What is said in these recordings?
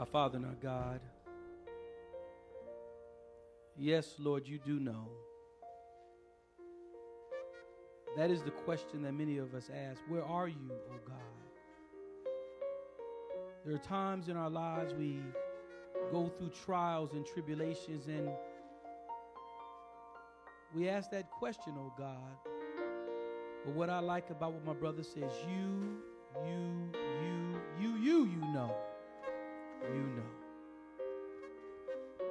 Our Father and our God. Yes, Lord, you do know. That is the question that many of us ask Where are you, oh God? There are times in our lives we go through trials and tribulations, and we ask that question, oh God. But what I like about what my brother says, you, you, you, you, you, you know. You know.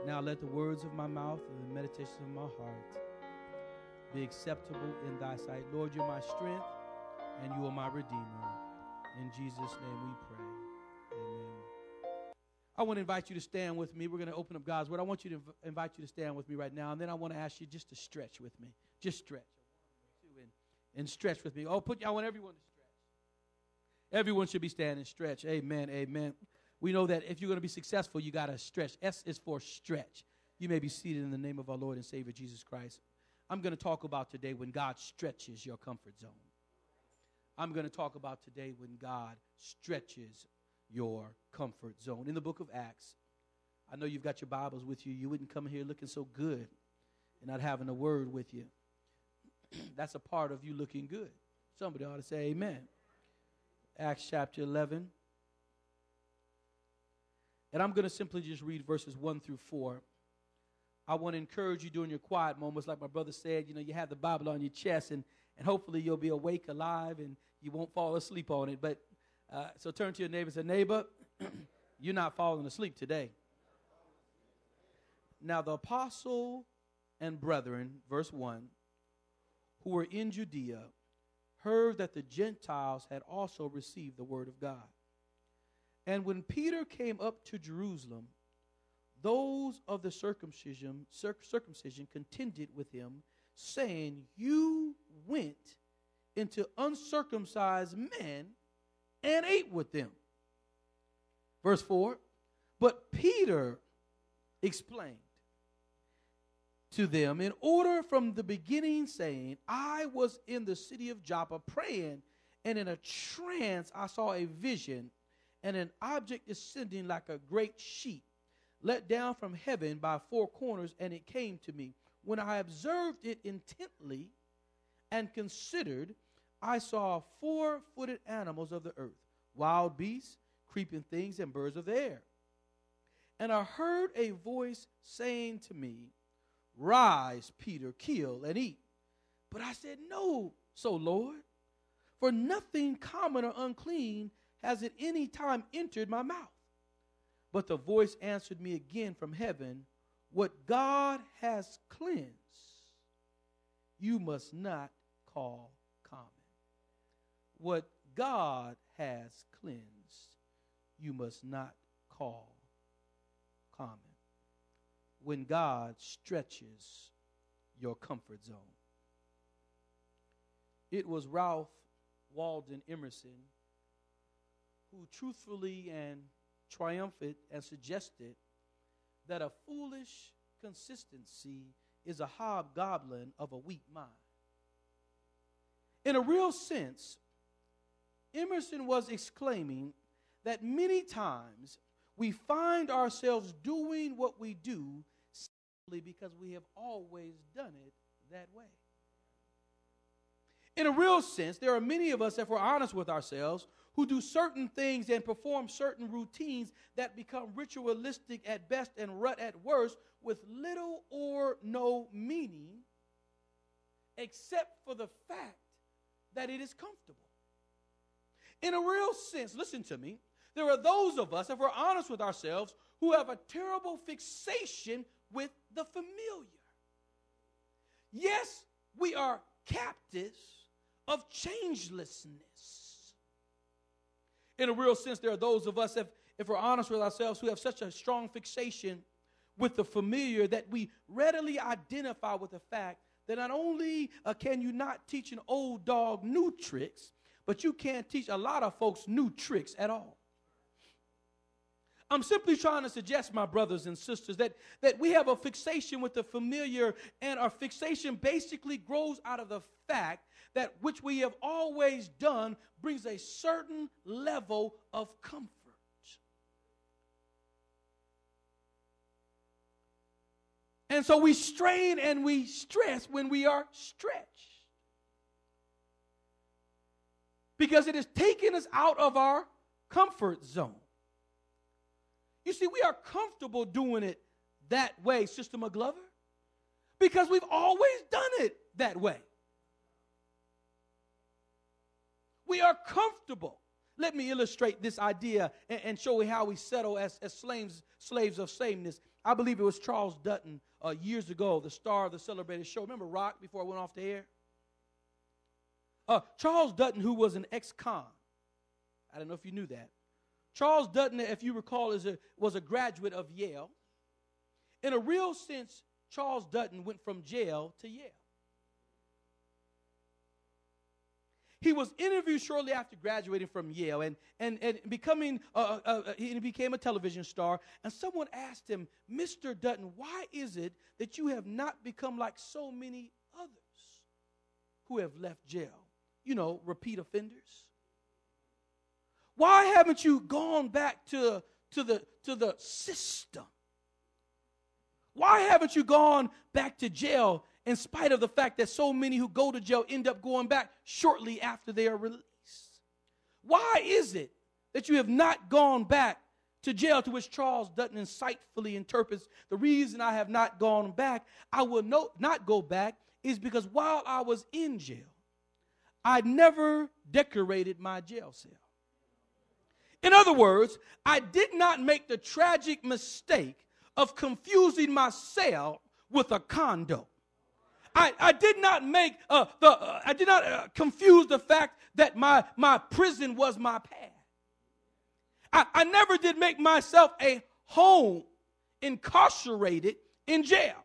Now let the words of my mouth and the meditations of my heart be acceptable in thy sight. Lord, you're my strength and you are my redeemer. In Jesus' name we pray. Amen. I want to invite you to stand with me. We're going to open up God's word. I want you to inv- invite you to stand with me right now, and then I want to ask you just to stretch with me. Just stretch. And, and stretch with me. Oh, put I want everyone to stretch. Everyone should be standing stretch. Amen. Amen. We know that if you're going to be successful, you got to stretch. S is for stretch. You may be seated in the name of our Lord and Savior Jesus Christ. I'm going to talk about today when God stretches your comfort zone. I'm going to talk about today when God stretches your comfort zone. In the book of Acts, I know you've got your Bibles with you. You wouldn't come here looking so good and not having a word with you. That's a part of you looking good. Somebody ought to say amen. Acts chapter 11. And I'm going to simply just read verses 1 through 4. I want to encourage you during your quiet moments, like my brother said, you know, you have the Bible on your chest, and, and hopefully you'll be awake, alive, and you won't fall asleep on it. But uh, so turn to your neighbor and say, Neighbor, you're not falling asleep today. Now, the apostle and brethren, verse 1, who were in Judea, heard that the Gentiles had also received the word of God. And when Peter came up to Jerusalem, those of the circumcision, circumcision contended with him, saying, You went into uncircumcised men and ate with them. Verse 4 But Peter explained to them in order from the beginning, saying, I was in the city of Joppa praying, and in a trance I saw a vision and an object descending like a great sheet let down from heaven by four corners, and it came to me. When I observed it intently and considered, I saw four footed animals of the earth, wild beasts, creeping things, and birds of the air. And I heard a voice saying to me, Rise, Peter, kill and eat. But I said, No, so Lord, for nothing common or unclean has at any time entered my mouth. But the voice answered me again from heaven What God has cleansed, you must not call common. What God has cleansed, you must not call common. When God stretches your comfort zone. It was Ralph Waldo Emerson who truthfully and triumphant and suggested that a foolish consistency is a hobgoblin of a weak mind. In a real sense, Emerson was exclaiming that many times we find ourselves doing what we do simply because we have always done it that way. In a real sense, there are many of us, if we're honest with ourselves, who do certain things and perform certain routines that become ritualistic at best and rut at worst with little or no meaning except for the fact that it is comfortable. In a real sense, listen to me, there are those of us, if we're honest with ourselves, who have a terrible fixation with the familiar. Yes, we are captives of changelessness in a real sense, there are those of us, if, if we're honest with ourselves, who have such a strong fixation with the familiar that we readily identify with the fact that not only uh, can you not teach an old dog new tricks, but you can't teach a lot of folks new tricks at all. I'm simply trying to suggest, my brothers and sisters, that, that we have a fixation with the familiar, and our fixation basically grows out of the fact that which we have always done brings a certain level of comfort. And so we strain and we stress when we are stretched. Because it is taking us out of our comfort zone. You see, we are comfortable doing it that way, Sister McGlover, because we've always done it that way. We are comfortable. Let me illustrate this idea and, and show you how we settle as, as slaves, slaves of sameness. I believe it was Charles Dutton uh, years ago, the star of the celebrated show. Remember Roc before I went off the air? Uh, Charles Dutton, who was an ex con, I don't know if you knew that. Charles Dutton, if you recall, is a, was a graduate of Yale. In a real sense, Charles Dutton went from jail to Yale. He was interviewed shortly after graduating from Yale and, and, and becoming, uh, uh, uh, he became a television star. And someone asked him, Mr. Dutton, why is it that you have not become like so many others who have left jail? You know, repeat offenders. Why haven't you gone back to, to, the, to the system? Why haven't you gone back to jail in spite of the fact that so many who go to jail end up going back shortly after they are released? Why is it that you have not gone back to jail? To which Charles Dutton insightfully interprets the reason I have not gone back, I will no, not go back, is because while I was in jail, I never decorated my jail cell. In other words, I did not make the tragic mistake of confusing my cell with a condo. I, I did not make uh, the uh, I did not uh, confuse the fact that my my prison was my pad. I, I never did make myself a home incarcerated in jail.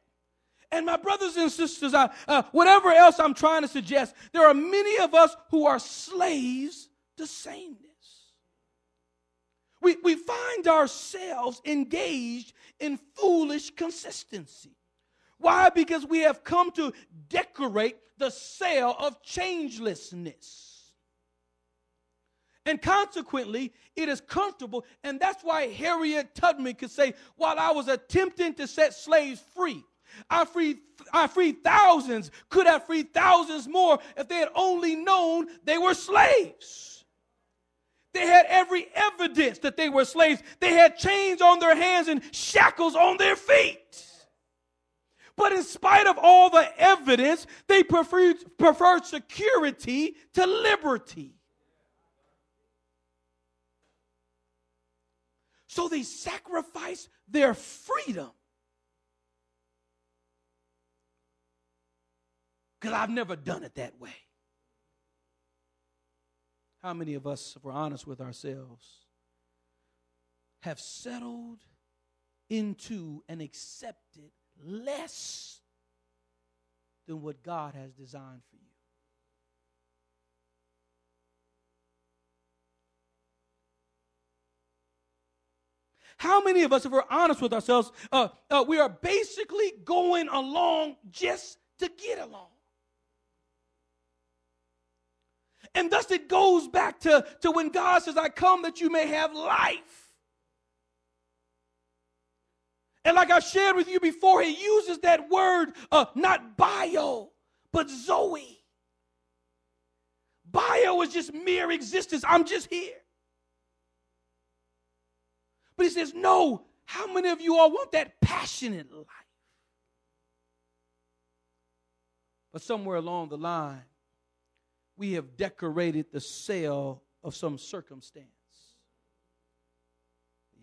And my brothers and sisters, I, uh, whatever else I'm trying to suggest, there are many of us who are slaves to sameness. We, we find ourselves engaged in foolish consistency. Why? Because we have come to decorate the cell of changelessness. And consequently, it is comfortable. And that's why Harriet Tubman could say, while I was attempting to set slaves free, I freed, I freed thousands, could have freed thousands more if they had only known they were slaves. They had every evidence that they were slaves. They had chains on their hands and shackles on their feet. But in spite of all the evidence, they prefer, preferred security to liberty. So they sacrifice their freedom. Because I've never done it that way. How many of us, if we're honest with ourselves, have settled into and accepted less than what God has designed for you. How many of us, if we're honest with ourselves, uh, uh, we are basically going along just to get along? And thus it goes back to, to when God says, I come that you may have life And like I shared with you before, he uses that word uh, not bio, but Zoe. Bio is just mere existence. I'm just here. But he says, no, how many of you all want that passionate life? But somewhere along the line, we have decorated the cell of some circumstance.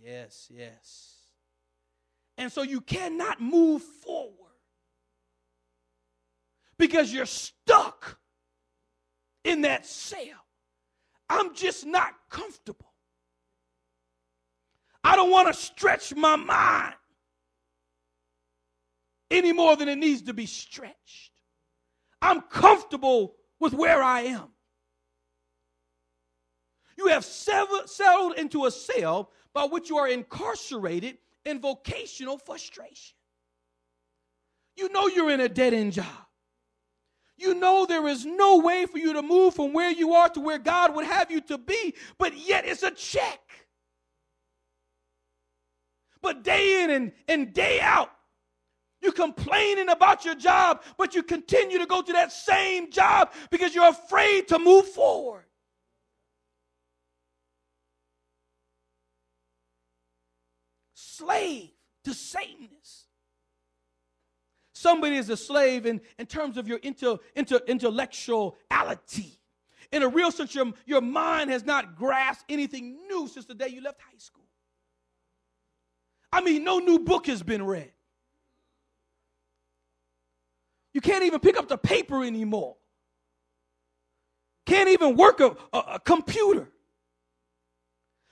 Yes, yes. And so you cannot move forward because you're stuck in that cell. I'm just not comfortable. I don't want to stretch my mind any more than it needs to be stretched. I'm comfortable with where I am. You have settled into a cell by which you are incarcerated and vocational frustration. You know you're in a dead end job. You know there is no way for you to move from where you are to where God would have you to be, but yet it's a check. But day in and, and day out, You're complaining about your job, but you continue to go to that same job because you're afraid to move forward. Slave to Satanists. Somebody is a slave in, in terms of your inter, inter, intellectuality. In a real sense, your, your mind has not grasped anything new since the day you left high school. I mean, no new book has been read. You can't even pick up the paper anymore. Can't even work a, a, a computer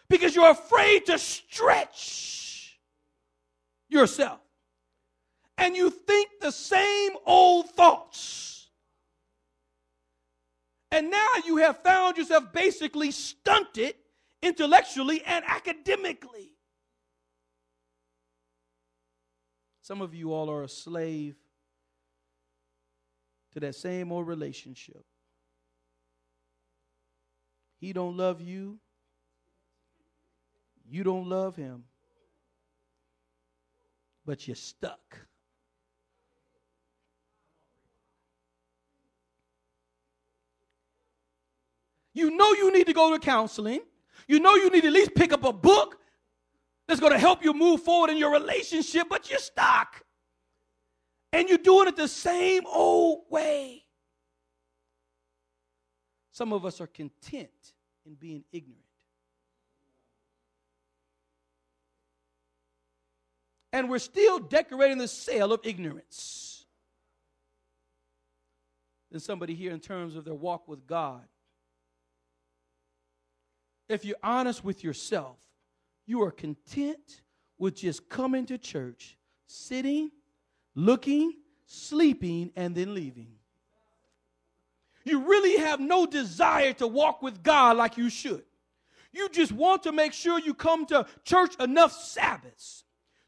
because you're afraid to stretch yourself. And you think the same old thoughts. And now you have found yourself basically stunted intellectually and academically. Some of you all are a slave to that same old relationship. He don't love you. You don't love him. But you're stuck. You know you need to go to counseling. You know you need to at least pick up a book that's going to help you move forward in your relationship, but you're stuck. And you're doing it the same old way. Some of us are content in being ignorant. And we're still decorating the cell of ignorance. Then somebody here, in terms of their walk with God, if you're honest with yourself, you are content with just coming to church, sitting, looking, sleeping, and then leaving. You really have no desire to walk with God like you should. You just want to make sure you come to church enough Sabbaths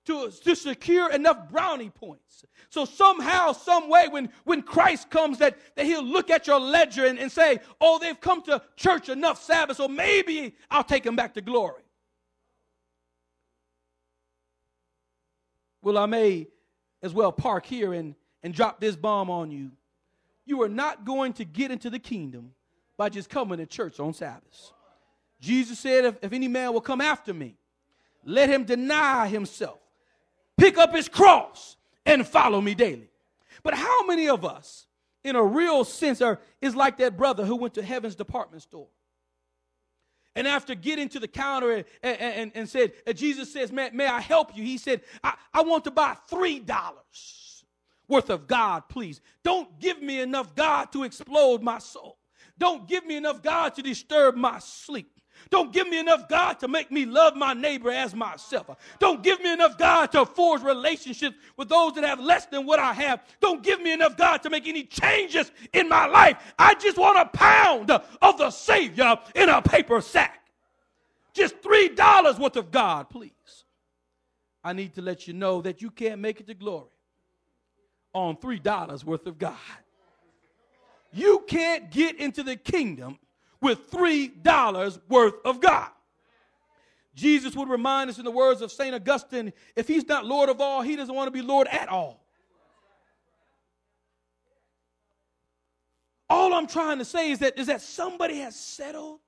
to, to secure enough brownie points. So somehow, some way, when, when Christ comes, that, that he'll look at your ledger and, and say, oh, they've come to church enough Sabbath, so maybe I'll take them back to glory. Well, I may as well park here and, and drop this bomb on you. You are not going to get into the kingdom by just coming to church on Sabbath. Jesus said, if, if any man will come after me, let him deny himself pick up his cross and follow me daily. But how many of us, in a real sense, are is like that brother who went to heaven's department store? And after getting to the counter and, and, and, and said, and Jesus says, may, may I help you? He said, I, I want to buy $3 worth of God, please. Don't give me enough God to explode my soul. Don't give me enough God to disturb my sleep. Don't give me enough God to make me love my neighbor as myself. Don't give me enough God to forge relationships with those that have less than what I have. Don't give me enough God to make any changes in my life. I just want a pound of the Savior in a paper sack. Just $3 worth of God, please. I need to let you know that you can't make it to glory on $3 worth of God. You can't get into the kingdom with $3 worth of God. Jesus would remind us in the words of St. Augustine if he's not Lord of all, he doesn't want to be Lord at all. All I'm trying to say is that, is that somebody has settled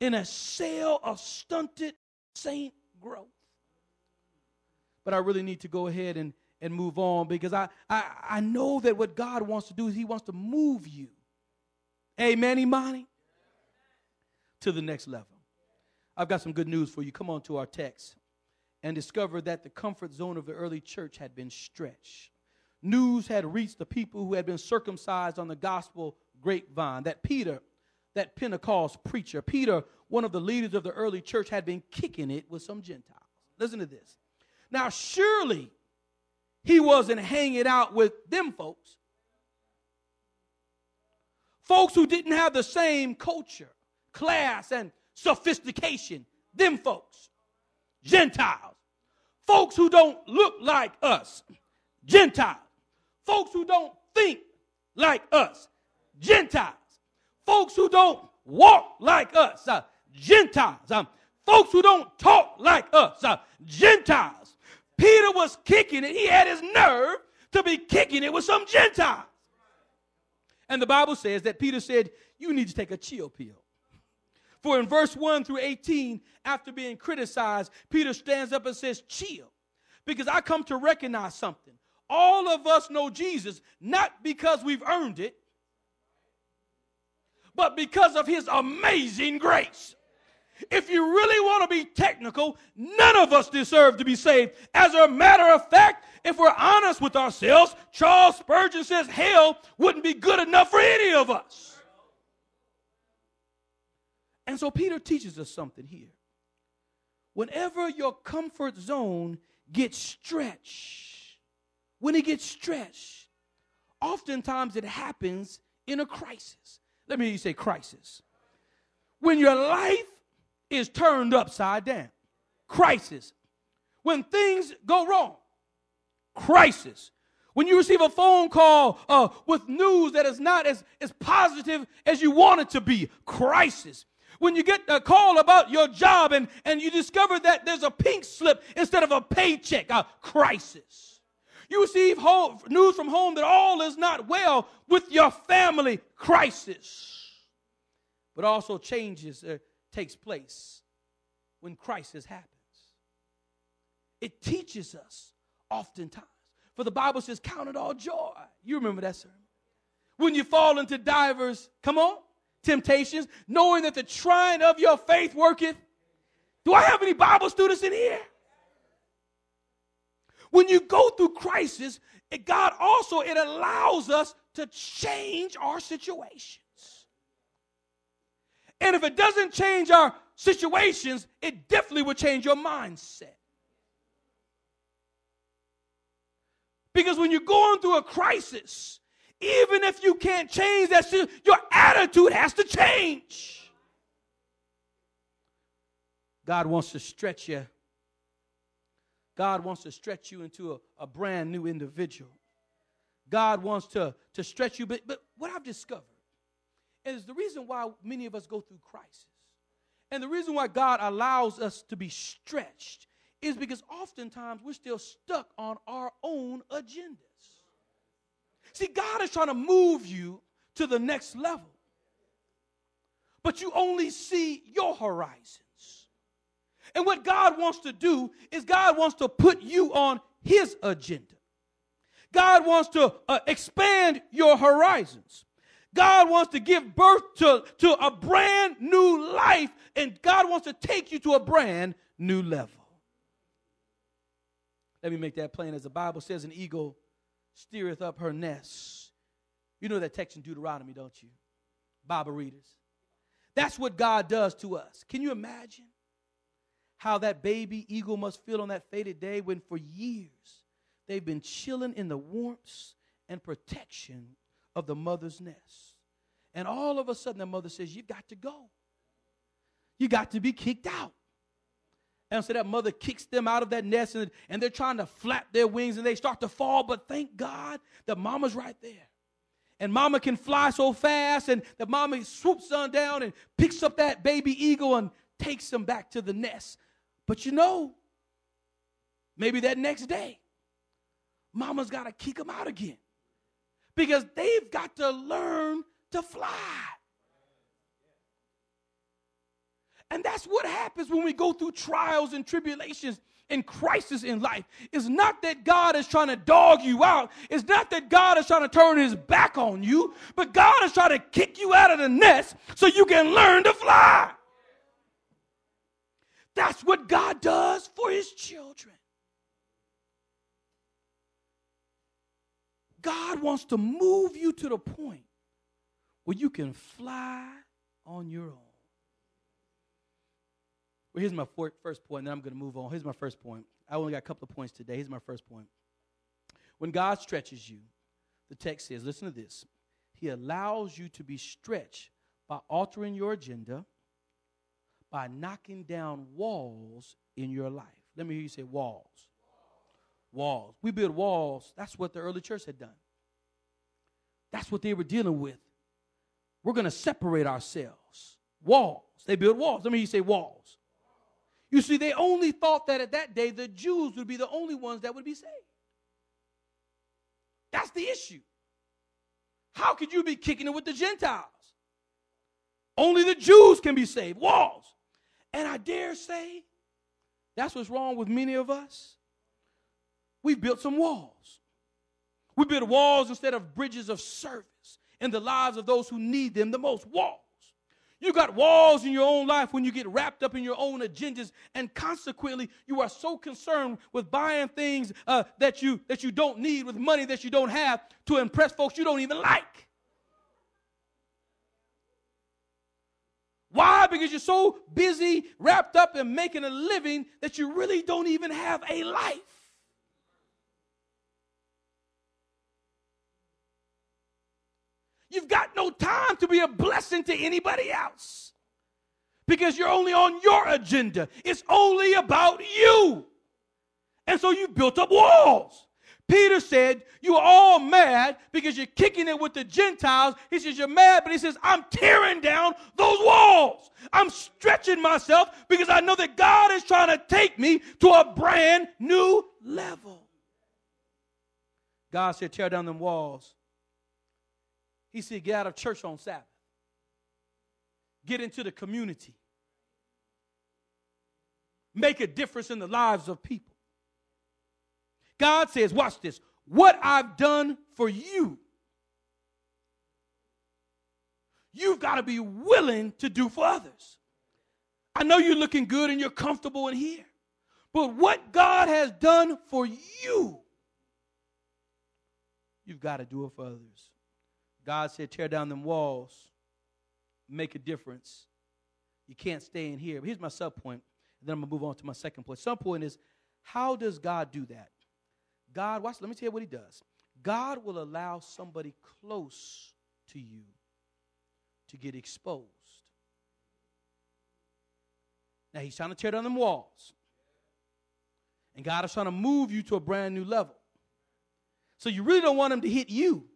in a cell of stunted saint growth. But I really need to go ahead and, and move on because I, I, I know that what God wants to do is He wants to move you. Amen, Imani? To the next level. I've got some good news for you. Come on to our text and discover that the comfort zone of the early church had been stretched. News had reached the people who had been circumcised on the gospel grapevine that Peter, that Pentecost preacher, Peter, one of the leaders of the early church, had been kicking it with some Gentiles. Listen to this. Now, surely he wasn't hanging out with them folks, folks who didn't have the same culture class and sophistication. Them folks, Gentiles, folks who don't look like us, Gentiles, folks who don't think like us, Gentiles, folks who don't walk like us, uh, Gentiles, um, folks who don't talk like us, uh, Gentiles, Peter was kicking it. He had his nerve to be kicking it with some Gentiles. And the Bible says that Peter said, You need to take a chill pill. For in verse 1 through 18, after being criticized, Peter stands up and says, Chill. Because I come to recognize something. All of us know Jesus not because we've earned it, but because of his amazing grace. If you really want to be technical, none of us deserve to be saved. As a matter of fact, if we're honest with ourselves, Charles Spurgeon says hell wouldn't be good enough for any of us. And so Peter teaches us something here. Whenever your comfort zone gets stretched, when it gets stretched, oftentimes it happens in a crisis. Let me hear you say crisis. When your life is turned upside down. Crisis. When things go wrong. Crisis. When you receive a phone call uh, with news that is not as, as positive as you want it to be. Crisis. When you get a call about your job and, and you discover that there's a pink slip instead of a paycheck. A crisis. You receive home, news from home that all is not well with your family. Crisis. But also changes. Uh, takes place when crisis happens. It teaches us oftentimes. For the Bible says, Count it all joy. You remember that sermon. When you fall into divers, come on, temptations, knowing that the trying of your faith worketh. Do I have any Bible students in here? When you go through crisis, God also it allows us to change our situations. And if it doesn't change our situations, it definitely will change your mindset. Because when you're going through a crisis, even if you can't change that, your attitude has to change. God wants to stretch you. God wants to stretch you into a, a brand new individual. God wants to, to stretch you. But, but what I've discovered is the reason why many of us go through crisis. And the reason why God allows us to be stretched is because oftentimes we're still stuck on our own agendas. See, God is trying to move you to the next level, but you only see your horizons. And what God wants to do is God wants to put you on His agenda. God wants to uh, expand your horizons. God wants to give birth to, to a brand new life, and God wants to take you to a brand new level. Let me make that plain. As the Bible says, an eagle steereth up her nest. You know that text in Deuteronomy, don't you? Bible readers. That's what God does to us. Can you imagine how that baby eagle must feel on that fated day when for years they've been chilling in the warmth and protection of the mother's nest. And all of a sudden, the mother says, You've got to go. You got to be kicked out. And so that mother kicks them out of that nest and, and they're trying to flap their wings and they start to fall. But thank God that mama's right there. And mama can fly so fast and the mama swoops on down and picks up that baby eagle and takes them back to the nest. But you know, maybe that next day, mama's got to kick them out again because they've got to learn to fly. And that's what happens when we go through trials and tribulations and crisis in life. It's not that God is trying to dog you out. It's not that God is trying to turn his back on you, but God is trying to kick you out of the nest so you can learn to fly. That's what God does for his children. God wants to move you to the point where you can fly on your own. Well, here's my first point, and then I'm going to move on. Here's my first point. I only got a couple of points today. Here's my first point. When God stretches you, the text says, listen to this. He allows you to be stretched by altering your agenda, by knocking down walls in your life. Let me hear you say walls walls. We build walls. That's what the early church had done. That's what they were dealing with. We're going to separate ourselves. Walls. They build walls. Let me hear you say walls. You see, they only thought that at that day the Jews would be the only ones that would be saved. That's the issue. How could you be kicking it with the Gentiles? Only the Jews can be saved. Walls. And I dare say that's what's wrong with many of us. We've built some walls. We build walls instead of bridges of service in the lives of those who need them the most. Walls. You got walls in your own life when you get wrapped up in your own agendas, and consequently, you are so concerned with buying things uh, that you that you don't need with money that you don't have to impress folks you don't even like. Why? Because you're so busy, wrapped up in making a living that you really don't even have a life. You've got no time to be a blessing to anybody else because you're only on your agenda. It's only about you. And so you built up walls. Peter said, You're all mad because you're kicking it with the Gentiles. He says, You're mad, but he says, I'm tearing down those walls. I'm stretching myself because I know that God is trying to take me to a brand new level. God said, Tear down them walls he said, get out of church on Sabbath, get into the community, make a difference in the lives of people. God says, watch this, what I've done for you, you've got to be willing to do for others. I know you're looking good and you're comfortable in here, but what God has done for you, you've got to do it for others. God said, tear down them walls, make a difference. You can't stay in here. But here's my sub point, and then I'm going to move on to my second point. Sub point is, how does God do that? God, watch, let me tell you what he does. God will allow somebody close to you to get exposed. Now, he's trying to tear down them walls. And God is trying to move you to a brand new level. So you really don't want him to hit you.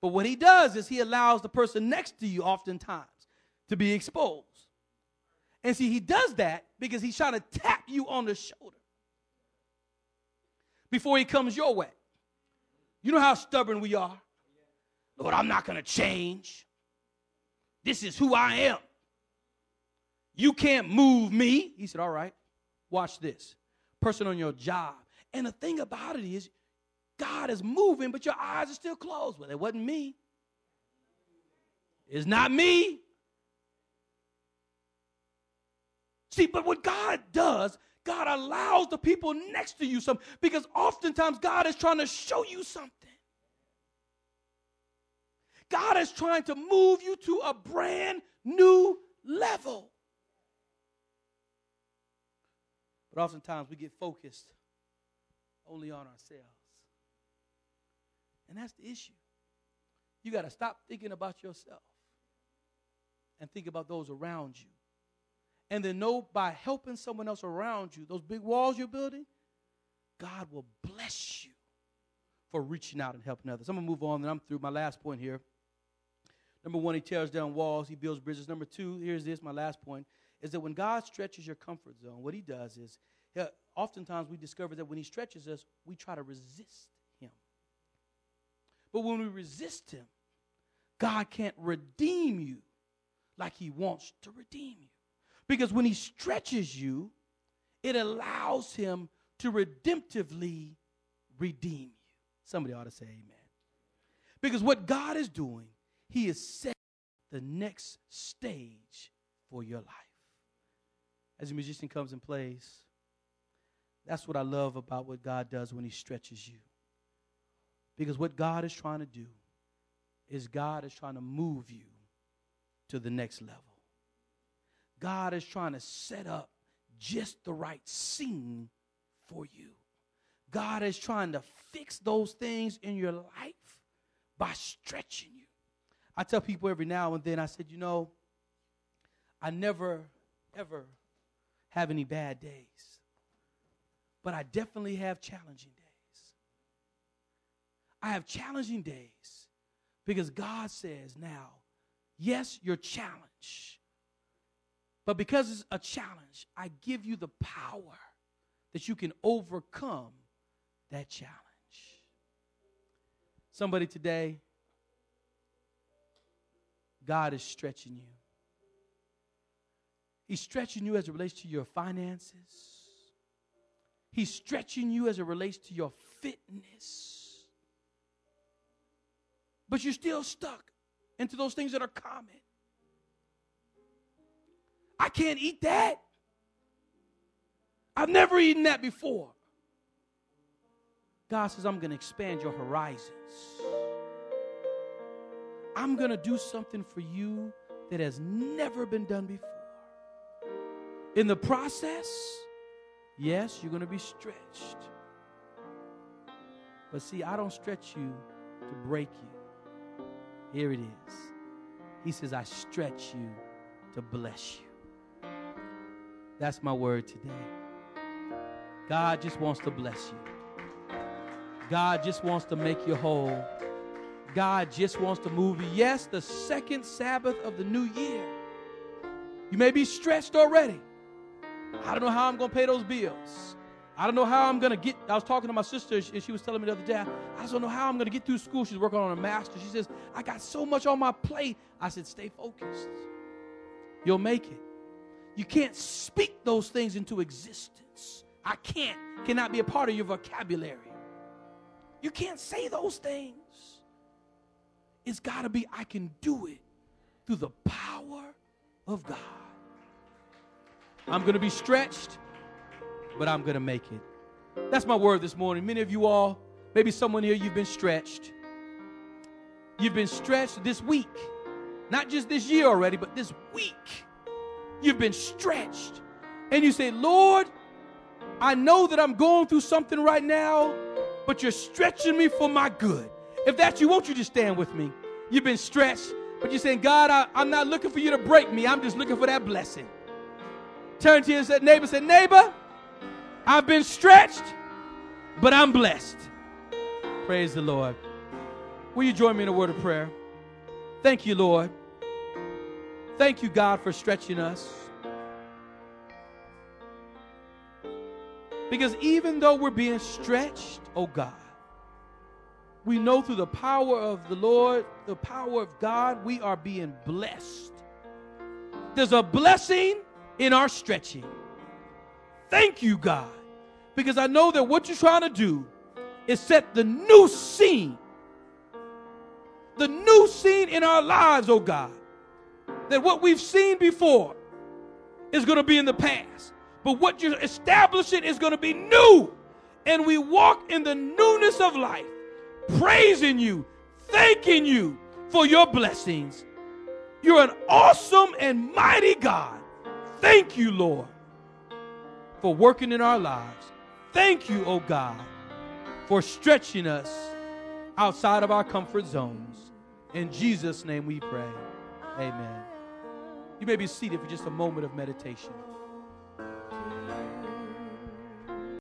But what he does is he allows the person next to you oftentimes to be exposed. And see, he does that because he's trying to tap you on the shoulder before he comes your way. You know how stubborn we are. Lord, I'm not going to change. This is who I am. You can't move me. He said, All right, watch this. Person on your job. And the thing about it is, God is moving, but your eyes are still closed. Well, it wasn't me. It's not me. See, but what God does, God allows the people next to you some because oftentimes God is trying to show you something. God is trying to move you to a brand new level. But oftentimes we get focused only on ourselves. And that's the issue. You got to stop thinking about yourself and think about those around you. And then know by helping someone else around you, those big walls you're building, God will bless you for reaching out and helping others. I'm going to move on, and I'm through my last point here. Number one, he tears down walls, he builds bridges. Number two, here's this, my last point, is that when God stretches your comfort zone, what he does is, oftentimes we discover that when he stretches us, we try to resist but when we resist Him, God can't redeem you like He wants to redeem you. Because when He stretches you, it allows Him to redemptively redeem you. Somebody ought to say amen. Because what God is doing, He is setting the next stage for your life. As a musician comes and plays, that's what I love about what God does when He stretches you. Because what God is trying to do is God is trying to move you to the next level. God is trying to set up just the right scene for you. God is trying to fix those things in your life by stretching you. I tell people every now and then, I said, you know, I never, ever have any bad days, but I definitely have challenging days. I have challenging days because God says now, yes, you're challenged, But because it's a challenge, I give you the power that you can overcome that challenge. Somebody today, God is stretching you. He's stretching you as it relates to your finances. He's stretching you as it relates to your fitness. But you're still stuck into those things that are common. I can't eat that. I've never eaten that before. God says, I'm going to expand your horizons. I'm going to do something for you that has never been done before. In the process, yes, you're going to be stretched. But see, I don't stretch you to break you. Here it is. He says, I stretch you to bless you. That's my word today. God just wants to bless you. God just wants to make you whole. God just wants to move you. Yes, the second Sabbath of the new year. You may be stretched already. I don't know how I'm going to pay those bills. I don't know how I'm going to get. I was talking to my sister, and she was telling me the other day, I don't know how I'm going to get through school. She's working on a master. She says, I got so much on my plate. I said, stay focused. You'll make it. You can't speak those things into existence. I can't, cannot be a part of your vocabulary. You can't say those things. It's got to be, I can do it through the power of God. I'm going to be stretched, but I'm going to make it. That's my word this morning. Many of you all, maybe someone here, you've been stretched. You've been stretched this week. Not just this year already, but this week. You've been stretched. And you say, Lord, I know that I'm going through something right now, but you're stretching me for my good. If that's you, won't you just stand with me? You've been stretched, but you're saying, God, I, am not looking for you to break me. I'm just looking for that blessing. Turn to your neighbor and say, Neighbor, I've been stretched, but I'm blessed. Praise the Lord. Will you join me in a word of prayer? Thank you, Lord. Thank you, God, for stretching us. Because even though we're being stretched, oh God, we know through the power of the Lord, the power of God, we are being blessed. There's a blessing in our stretching. Thank you, God, because I know that what you're trying to do is set the new scene, the new scene in our lives, oh God. That what we've seen before is going to be in the past, but what you're establishing is going to be new. And we walk in the newness of life, praising you, thanking you for your blessings. You're an awesome and mighty God. Thank you, Lord, for working in our lives. Thank you, oh God, for stretching us outside of our comfort zones. In Jesus' name we pray. Amen. You may be seated for just a moment of meditation.